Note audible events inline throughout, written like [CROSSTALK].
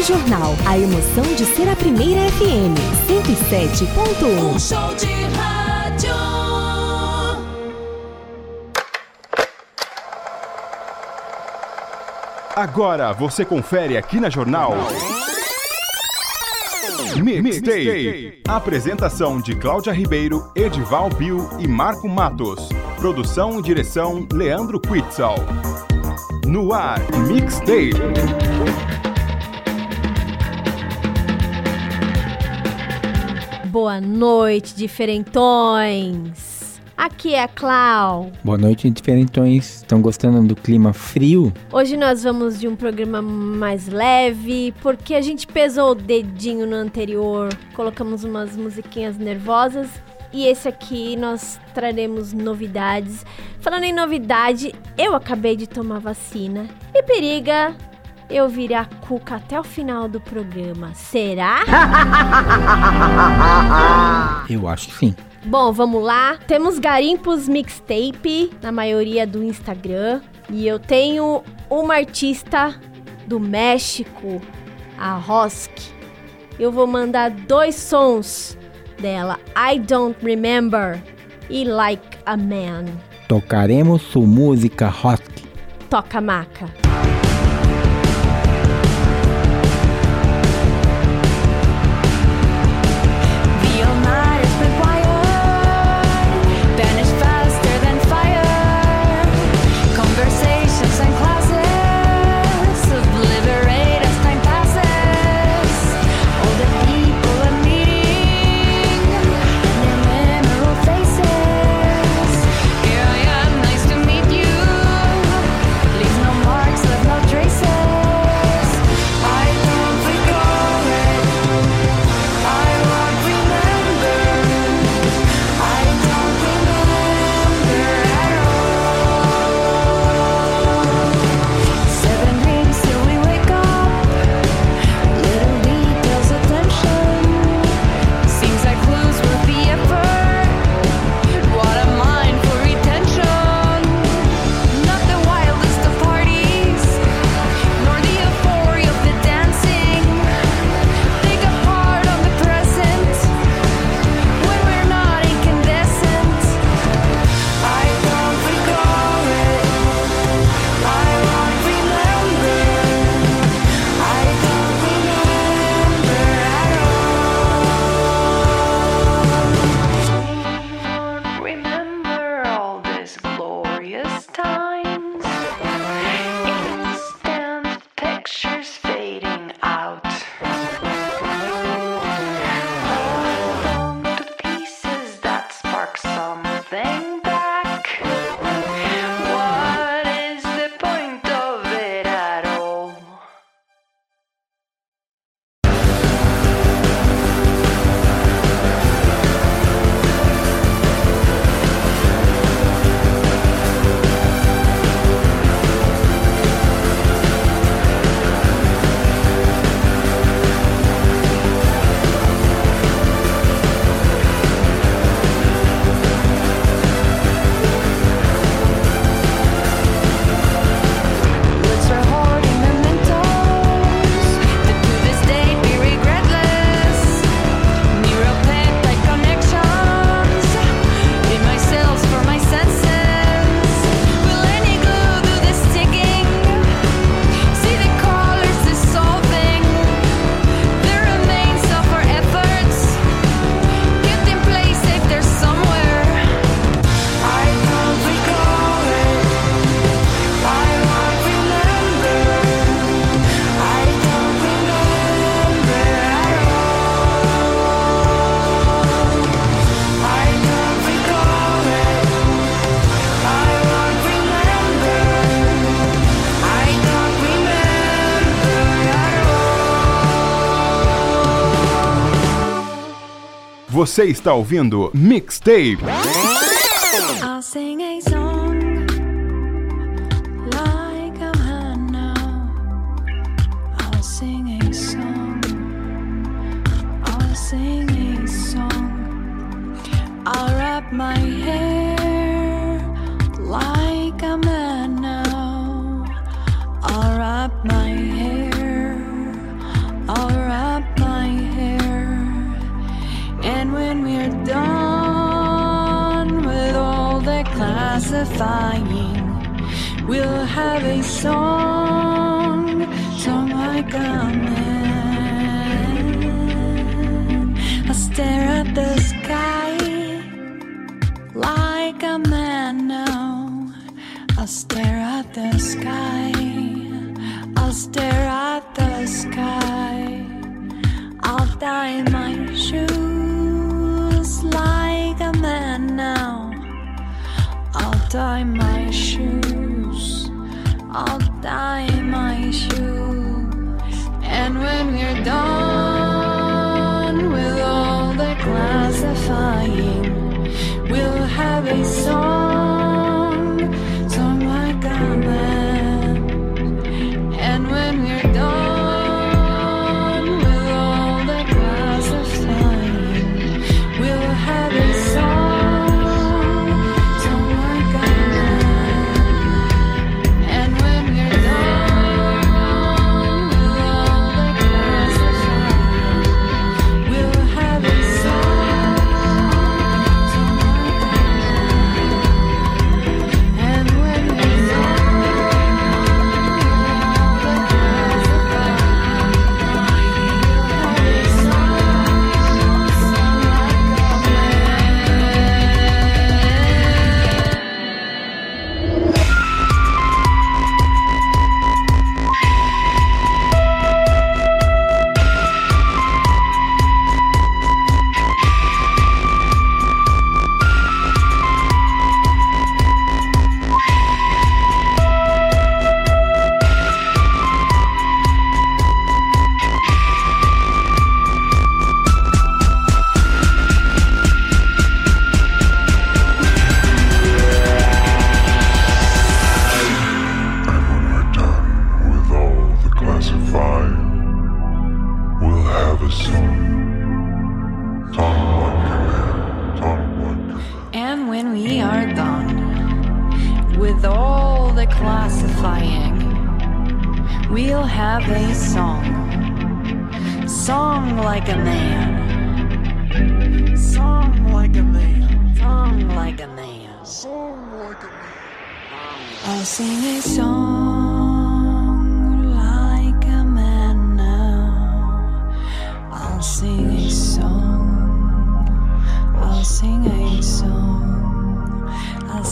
Rádio Jornal. A emoção de ser a primeira FM. 107.1. Um show de rádio. Agora você confere aqui na Jornal. Mixtape. Apresentação de Cláudia Ribeiro, Edival Bill e Marco Matos. Produção e direção Leandro Quitzal. No ar, Mixtape. Boa noite, diferentões! Aqui é a Clau. Boa noite, diferentões. Estão gostando do clima frio? Hoje nós vamos de um programa mais leve, porque a gente pesou o dedinho no anterior, colocamos umas musiquinhas nervosas. E esse aqui nós traremos novidades. Falando em novidade, eu acabei de tomar vacina. E periga eu virar a cuca até o final do programa. Será? [LAUGHS] Eu acho que sim. Bom, vamos lá. Temos garimpos mixtape na maioria do Instagram. E eu tenho uma artista do México, a Rosk. Eu vou mandar dois sons dela: I Don't Remember e Like a Man. Tocaremos sua música rock. Toca maca. Você está ouvindo Mixtape.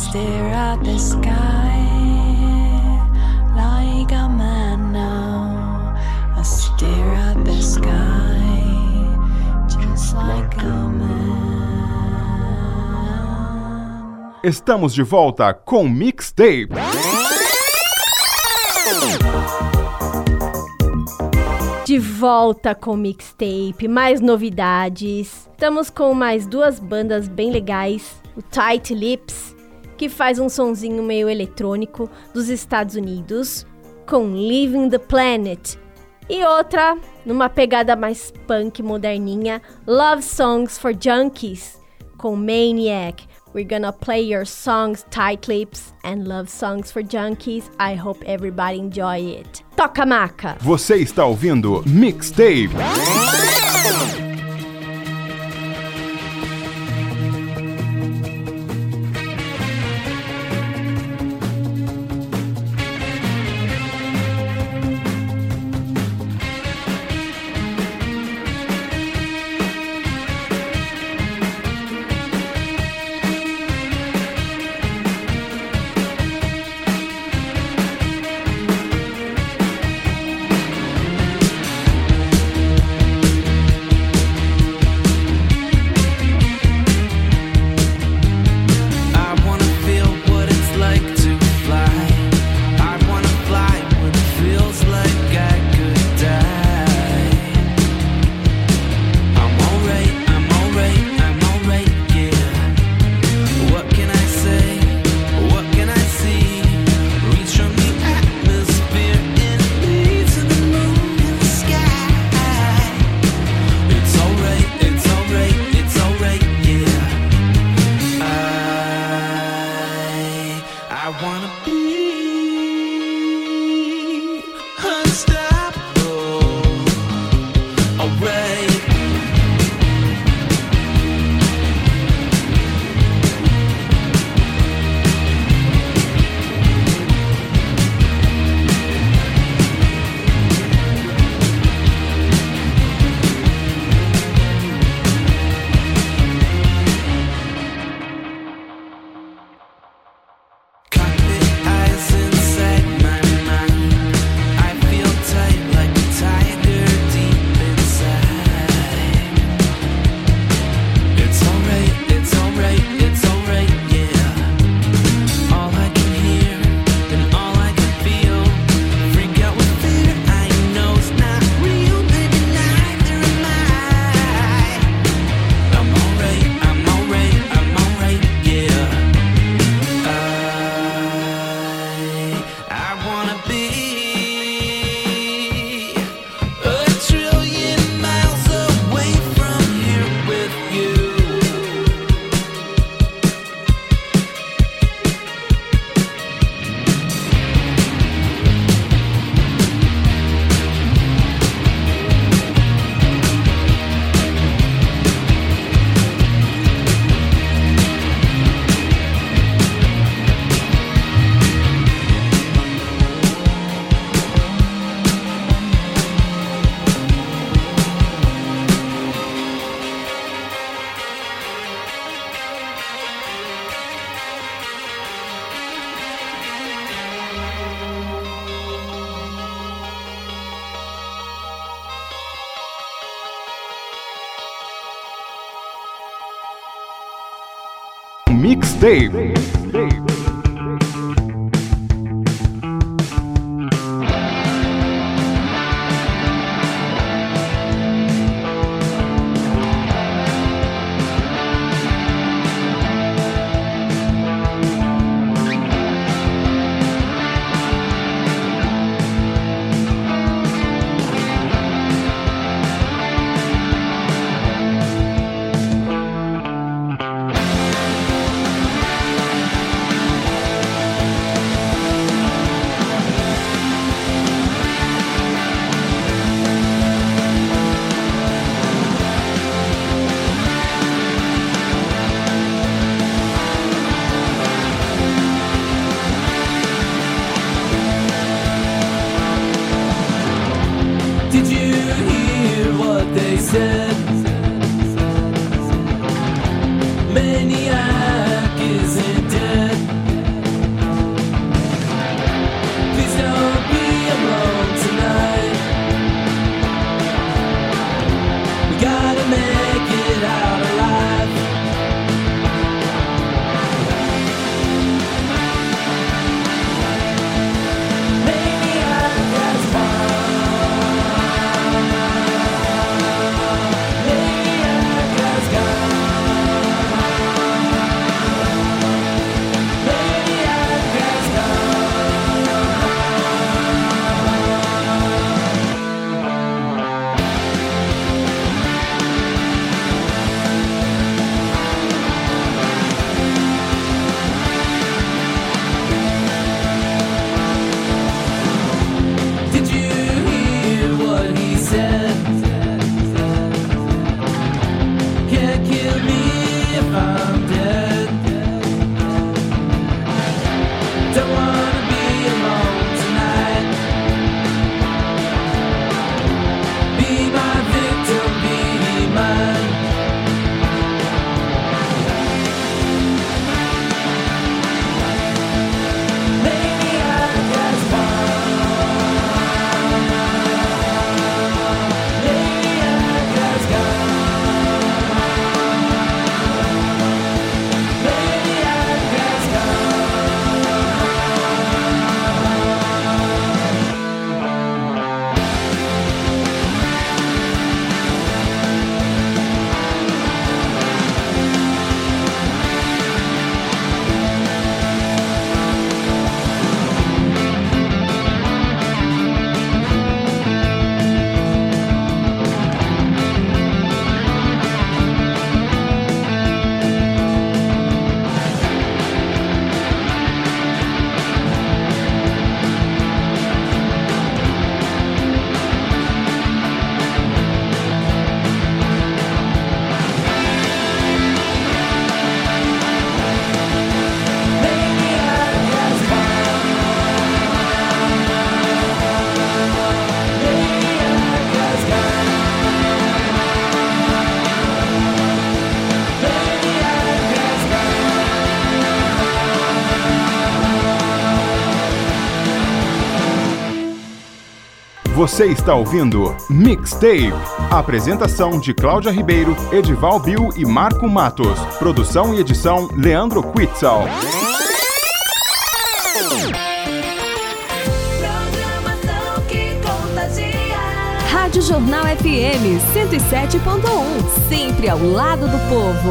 stare at the sky like a man now. I stare at the sky just like a man. Estamos de volta com Mixtape. De volta com mixtape, mais novidades. Estamos com mais duas bandas bem legais: o Tight Lips que faz um sonzinho meio eletrônico dos Estados Unidos com Living the Planet. E outra, numa pegada mais punk moderninha, Love Songs for Junkies com Maniac. We're gonna play your songs, tight lips, and love songs for junkies. I hope everybody enjoy it. Toca maca! Você está ouvindo Mixtape. Você está ouvindo Mixtape. Apresentação de Cláudia Ribeiro, Edival Bill e Marco Matos. Produção e edição Leandro Quitzal. Programação que contagia. Rádio Jornal FM 107.1. Sempre ao lado do povo.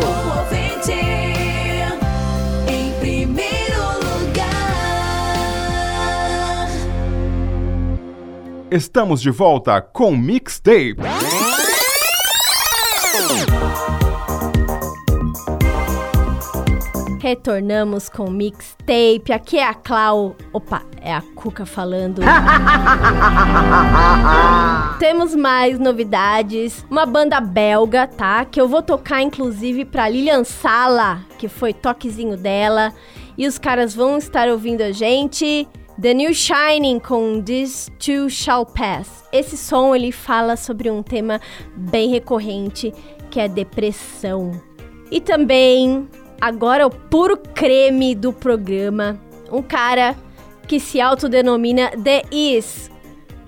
Estamos de volta com Mixtape. Retornamos com mixtape. Aqui é a Clau. Opa, é a Cuca falando. [LAUGHS] Temos mais novidades. Uma banda belga, tá? Que eu vou tocar inclusive pra Lilian Sala, que foi toquezinho dela. E os caras vão estar ouvindo a gente. The New Shining com This Too Shall Pass. Esse som ele fala sobre um tema bem recorrente, que é depressão. E também, agora o puro creme do programa, um cara que se autodenomina The Is,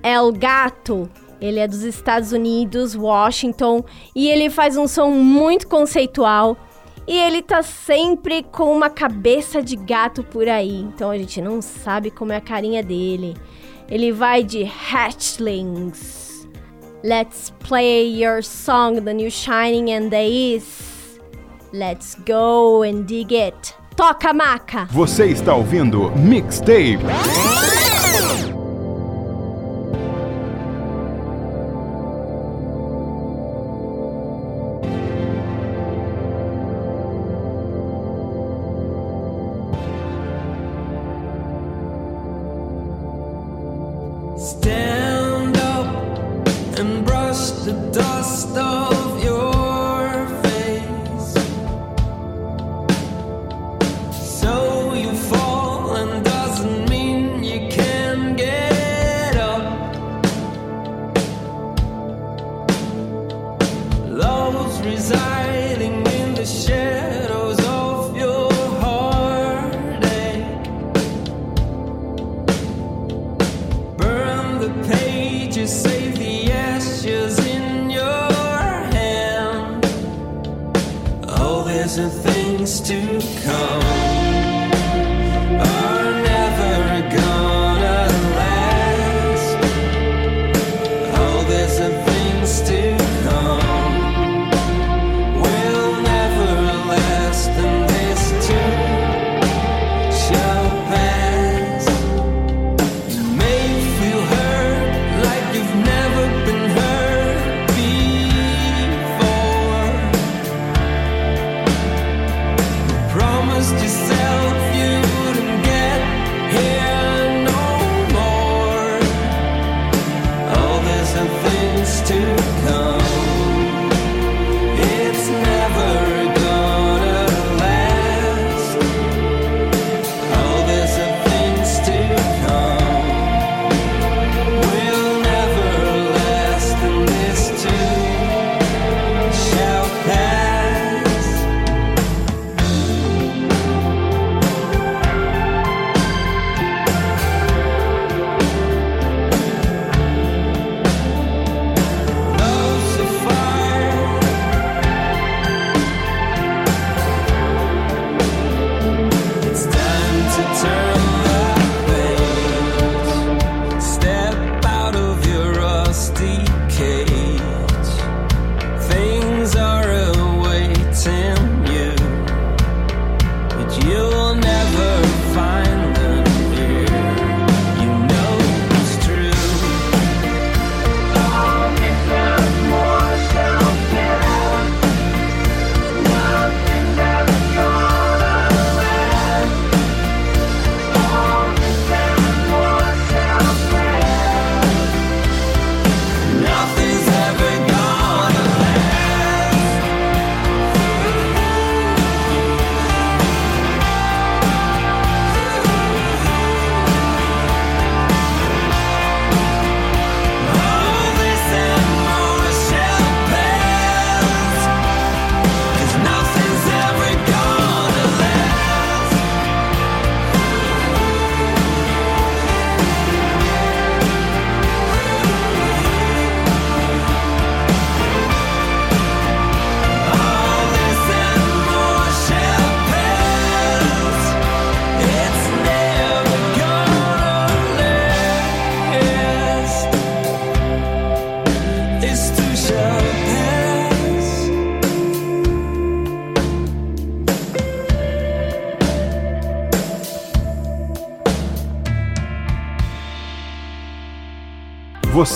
El Gato. Ele é dos Estados Unidos, Washington, e ele faz um som muito conceitual. E ele tá sempre com uma cabeça de gato por aí, então a gente não sabe como é a carinha dele. Ele vai de Hatchlings. Let's play your song, The New Shining and the East. Let's go and dig it. Toca maca! Você está ouvindo Mixtape.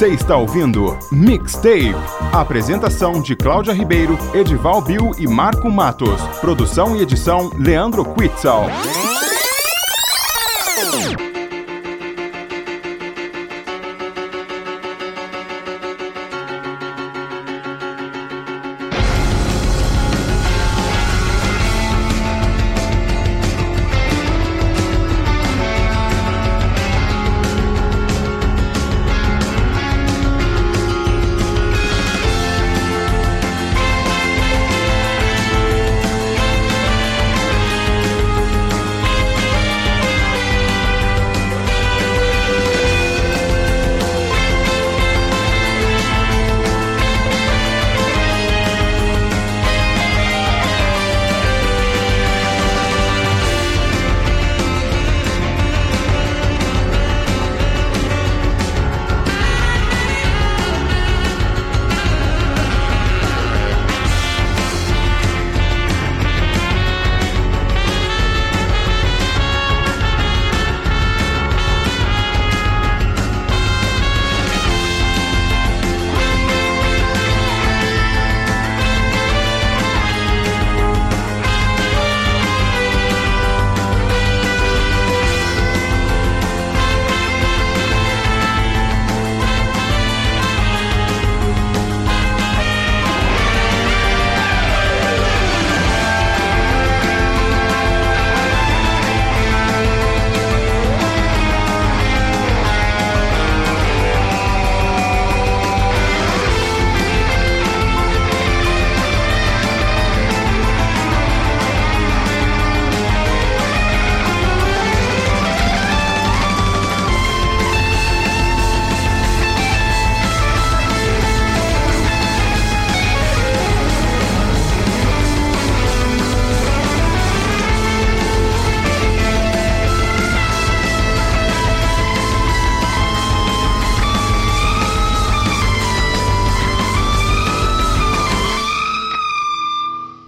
Você está ouvindo Mixtape. Apresentação de Cláudia Ribeiro, Edival Bill e Marco Matos. Produção e edição Leandro Quitzal.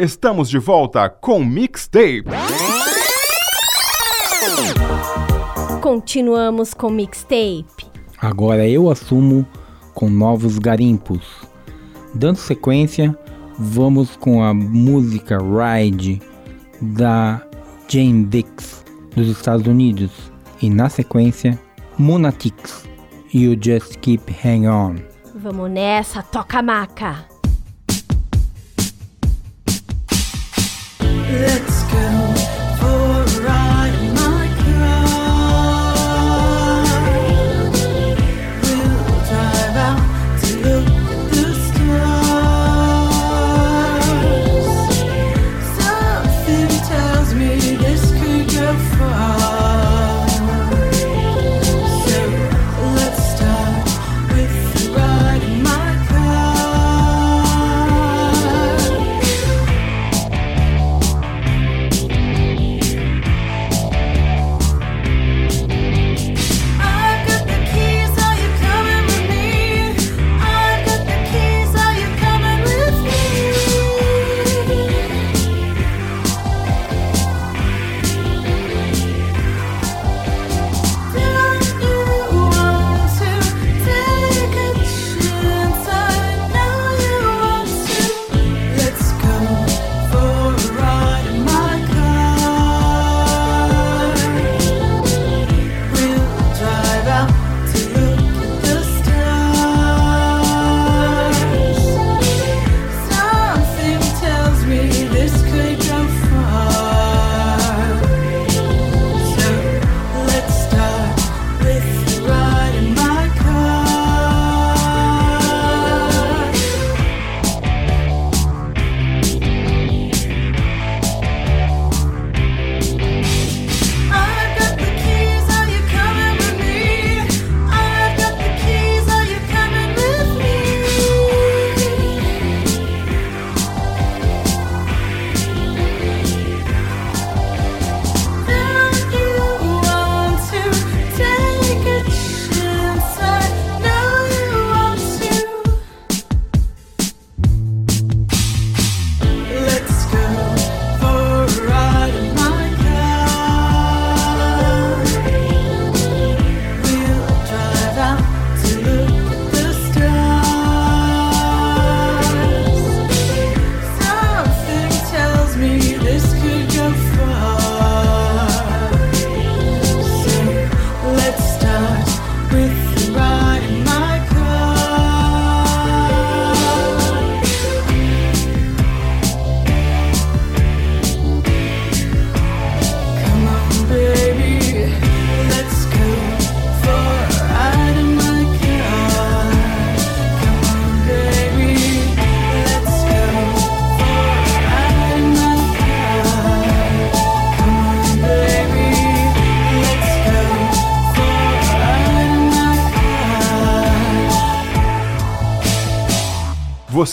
Estamos de volta com Mixtape. Continuamos com Mixtape. Agora eu assumo com novos garimpos. Dando sequência, vamos com a música Ride da Jane Dix dos Estados Unidos e na sequência Monatix You Just Keep Hang On. Vamos nessa, toca maca. Let's go.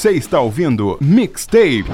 Você está ouvindo Mixtape.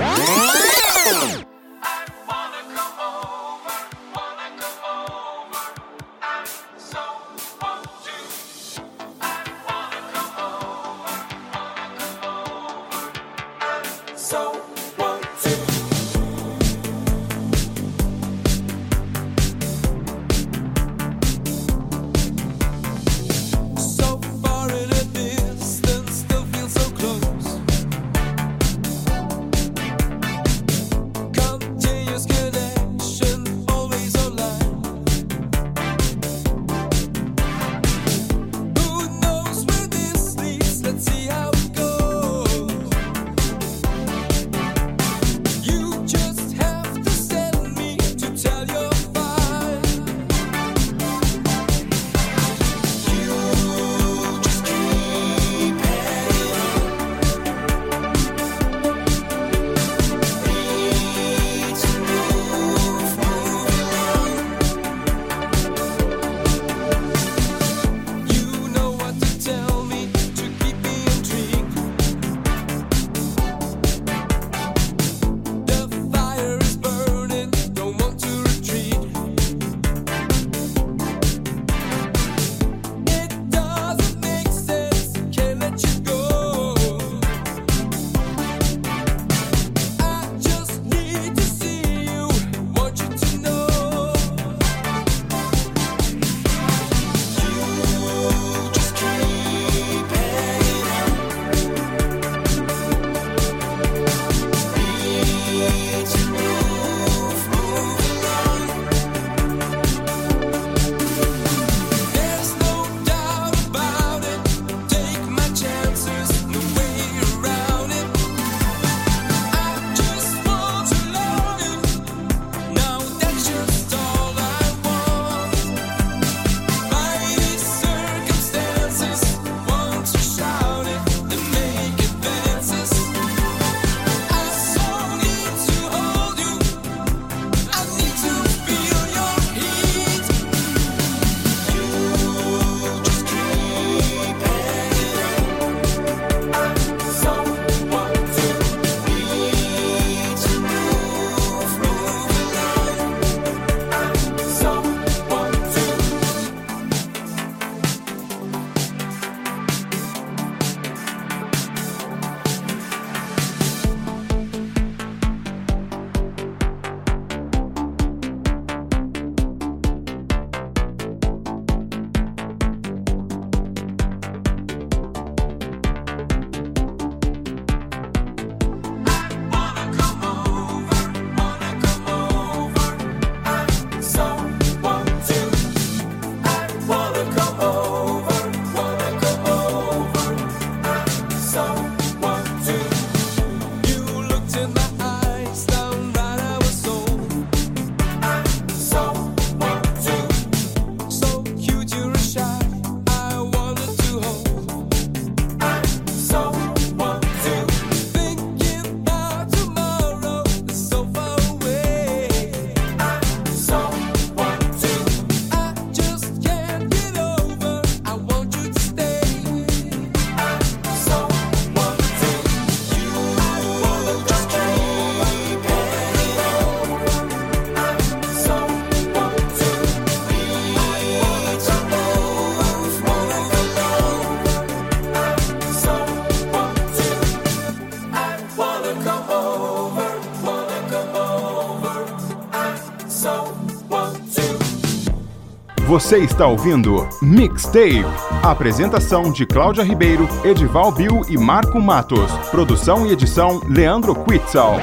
Você está ouvindo Mixtape. Apresentação de Cláudia Ribeiro, Edival Bill e Marco Matos. Produção e edição Leandro Quitzal.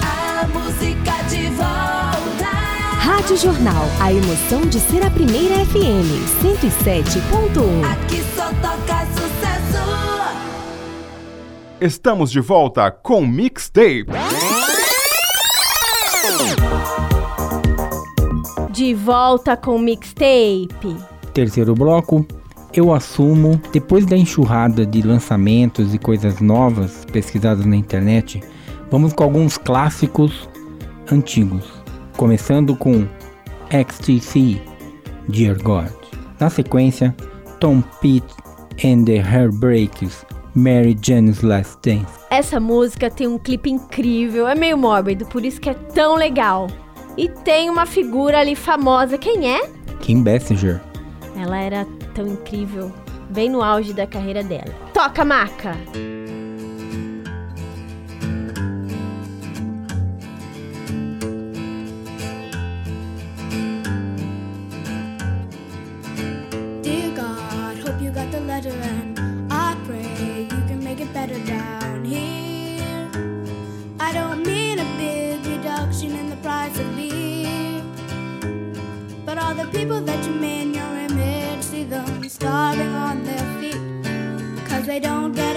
A música de volta. Rádio Jornal, a emoção de ser a primeira FM 107.1. Aqui só toca sucesso. Estamos de volta com Mixtape. De volta com mixtape. Terceiro bloco, eu assumo, depois da enxurrada de lançamentos e coisas novas pesquisadas na internet, vamos com alguns clássicos antigos, começando com XTC, Dear God. Na sequência, Tom Petty and the Heartbreakers, Mary Jane's Last Dance. Essa música tem um clipe incrível, é meio mórbido, por isso que é tão legal. E tem uma figura ali famosa, quem é? Kim Basinger. Ela era tão incrível, bem no auge da carreira dela. Toca, Maca! The people that you made in your image, see them starving on their feet, cause they don't get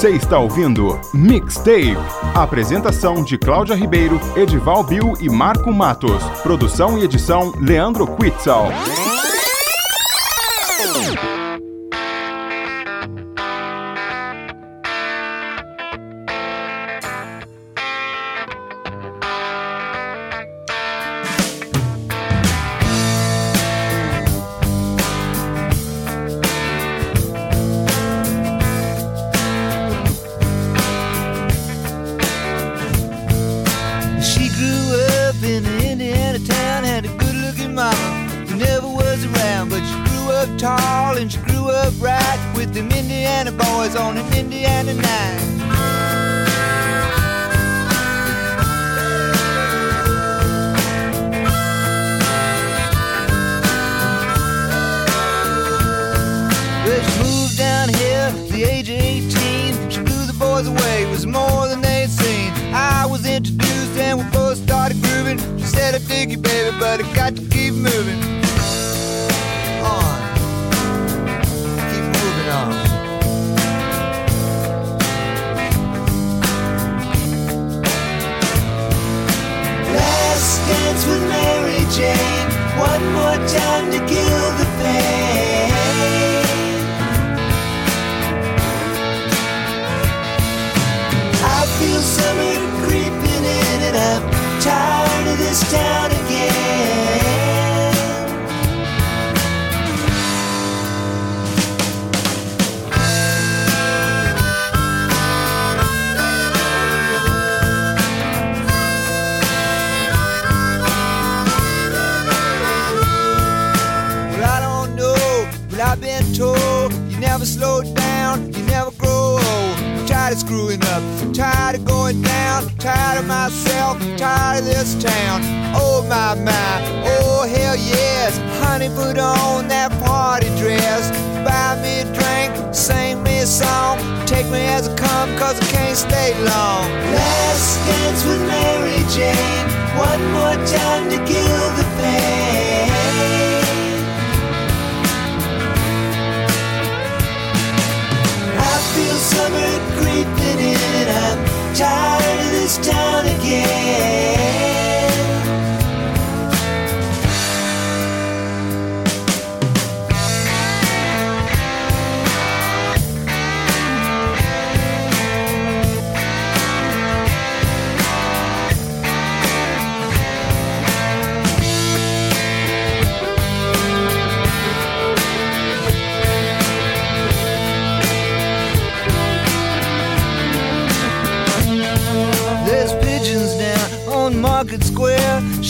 Você está ouvindo Mixtape. Apresentação de Cláudia Ribeiro, Edival Bill e Marco Matos. Produção e edição Leandro Quitzal. Boys on an Indiana night. She moved down here the age of 18. She blew the boys away, was more than they'd seen. I was introduced and we both started grooving. She said, I dig you, baby, but I got to keep moving. Jane. One more time to kill the pain. I feel summer creeping in, and I'm tired of this town tired of myself, tired of this town. Oh my my, oh hell yes, honey, put on that party dress. Buy me a drink, sing me a song, take me as I come, cause I can't stay long. Last dance with Mary Jane, one more time to kill the pain. I feel summer creeping in I'm tired down again.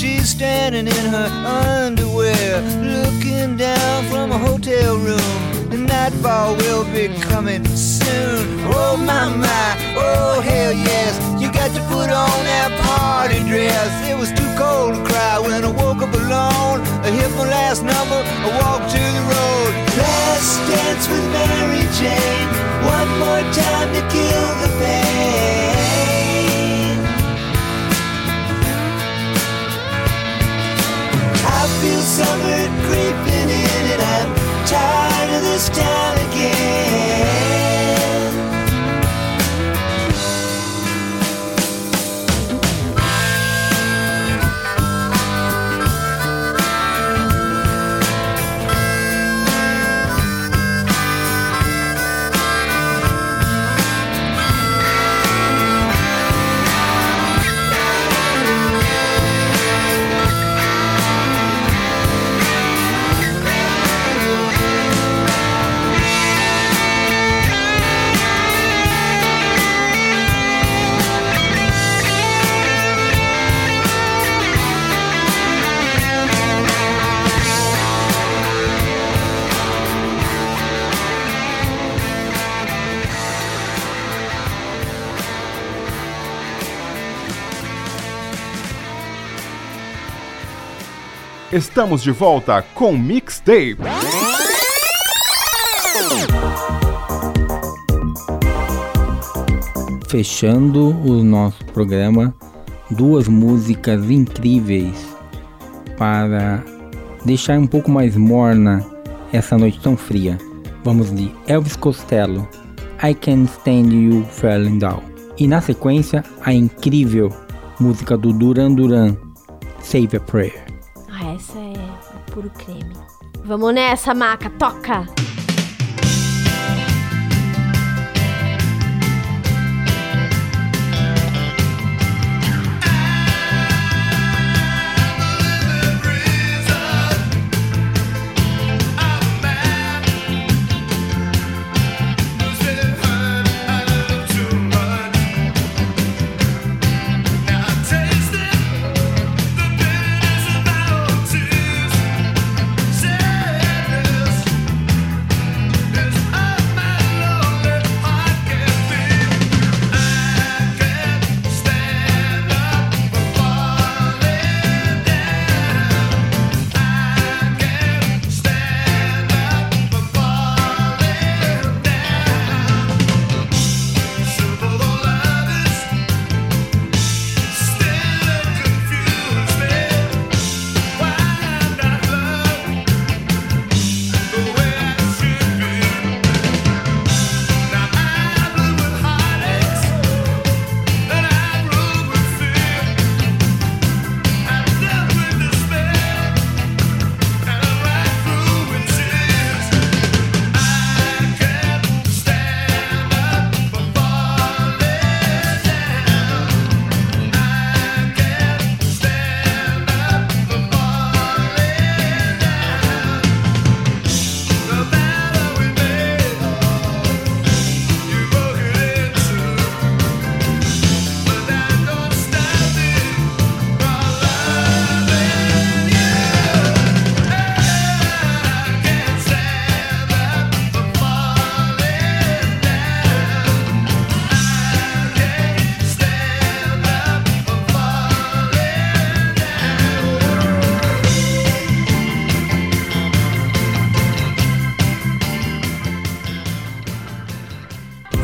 She's standing in her underwear, looking down from a hotel room. The nightfall will be coming soon. Oh my my, oh hell yes. You got to put on that party dress. It was too cold to cry when I woke up alone. I hit my last number, I walked to the road. Last dance with Mary Jane. One more time to kill the pain. Feel summer creeping in and I'm tired of this town again. Estamos de volta com Mixtape. Fechando o nosso programa, duas músicas incríveis para deixar um pouco mais morna essa noite tão fria. Vamos de Elvis Costello, I Can't Stand You Falling Down. E na sequência, a incrível música do Duran Duran, Save a Prayer. Puro creme. Vamos nessa, maca, toca!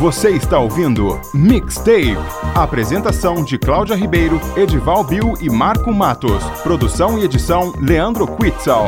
Você está ouvindo Mixtape. Apresentação de Cláudia Ribeiro, Edival Bill e Marco Matos. Produção e edição Leandro Quitzal.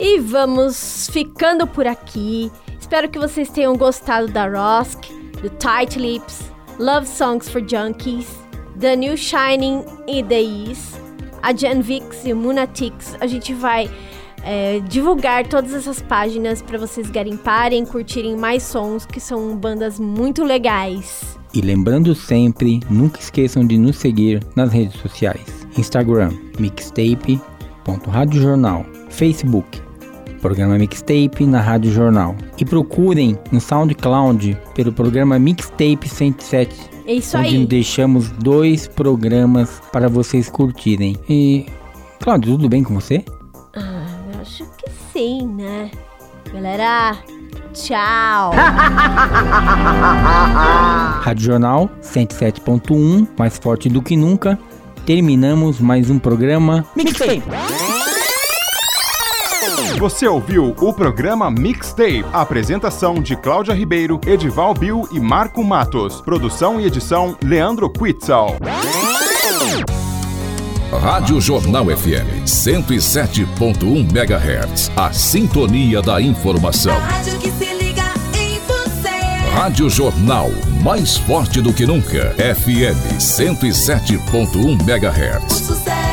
E vamos ficando por aqui. Espero que vocês tenham gostado da Rosk, do Tight Lips, Love Songs for Junkies, The New Shining e The Is. a Jan Vix e o Munatix. A gente vai é, divulgar todas essas páginas para vocês garimparem, curtirem mais sons, que são bandas muito legais. E lembrando sempre, nunca esqueçam de nos seguir nas redes sociais. Instagram, mixtape.radiojornal. Facebook, programa Mixtape na Rádio Jornal. E procurem no SoundCloud pelo programa Mixtape 107. É isso onde aí. deixamos dois programas para vocês curtirem. E, Cláudio, tudo bem com você? Ah, eu acho que sim, né? Galera, tchau! [LAUGHS] Rádio Jornal 107.1, mais forte do que nunca. Terminamos mais um programa Mixtape. Você ouviu o programa Mixtape. Apresentação de Cláudia Ribeiro, Edival Bill e Marco Matos. Produção e edição Leandro Quitzal. Rádio Jornal FM 107.1 MHz. A sintonia da informação. Rádio Jornal, mais forte do que nunca. FM 107.1 MHz.